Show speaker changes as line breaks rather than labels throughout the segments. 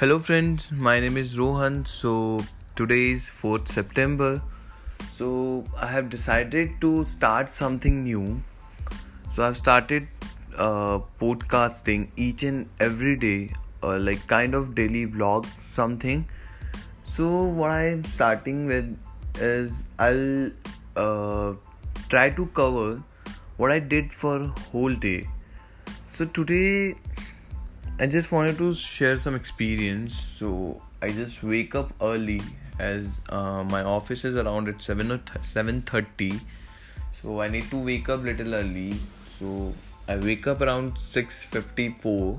Hello, friends. My name is Rohan. So, today is 4th September. So, I have decided to start something new. So, I've started uh, podcasting each and every day, uh, like kind of daily vlog, something. So, what I am starting with is I'll uh, try to cover what I did for whole day. So, today I just wanted to share some experience. So I just wake up early as uh, my office is around at seven or seven thirty. So I need to wake up little early. So I wake up around six fifty four.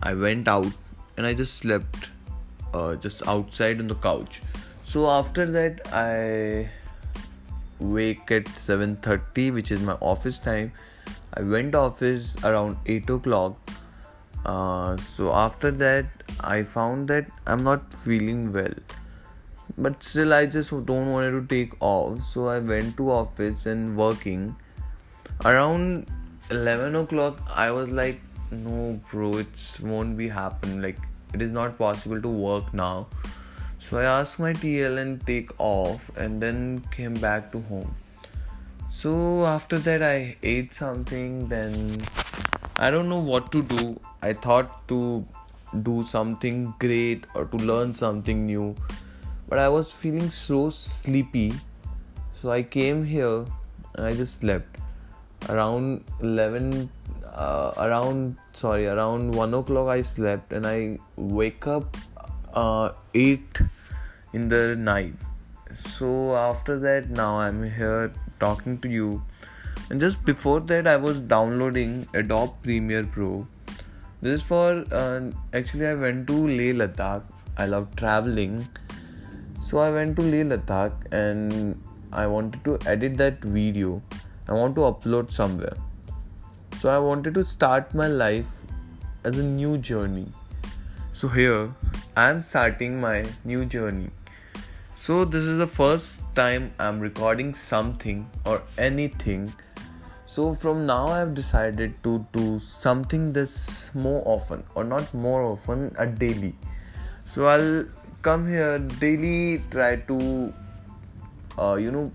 I went out and I just slept, uh, just outside on the couch. So after that I wake at seven thirty, which is my office time. I went office around eight o'clock uh, so after that i found that i'm not feeling well. But still i just don't want to take off. So i went to office and working. Around 11 o'clock i was like no bro it won't be happen like it is not possible to work now. So i asked my tl and take off and then came back to home. So after that i ate something then i don't know what to do I thought to do something great or to learn something new, but I was feeling so sleepy. So I came here and I just slept. Around 11, uh, around sorry, around 1 o'clock I slept and I wake up uh, 8 in the night. So after that, now I'm here talking to you. And just before that, I was downloading Adobe Premiere Pro this is for uh, actually I went to Leh Ladakh. I love traveling, so I went to Leh Ladakh and I wanted to edit that video. I want to upload somewhere. So I wanted to start my life as a new journey. So here I am starting my new journey. So this is the first time I'm recording something or anything so from now i've decided to do something this more often or not more often a daily. So i'll come here daily try to uh, you know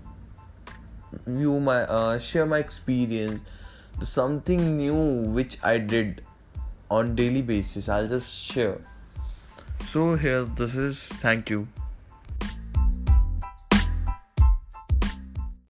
view my uh, share my experience. Something new which i did on daily basis i'll just share. So here this is thank you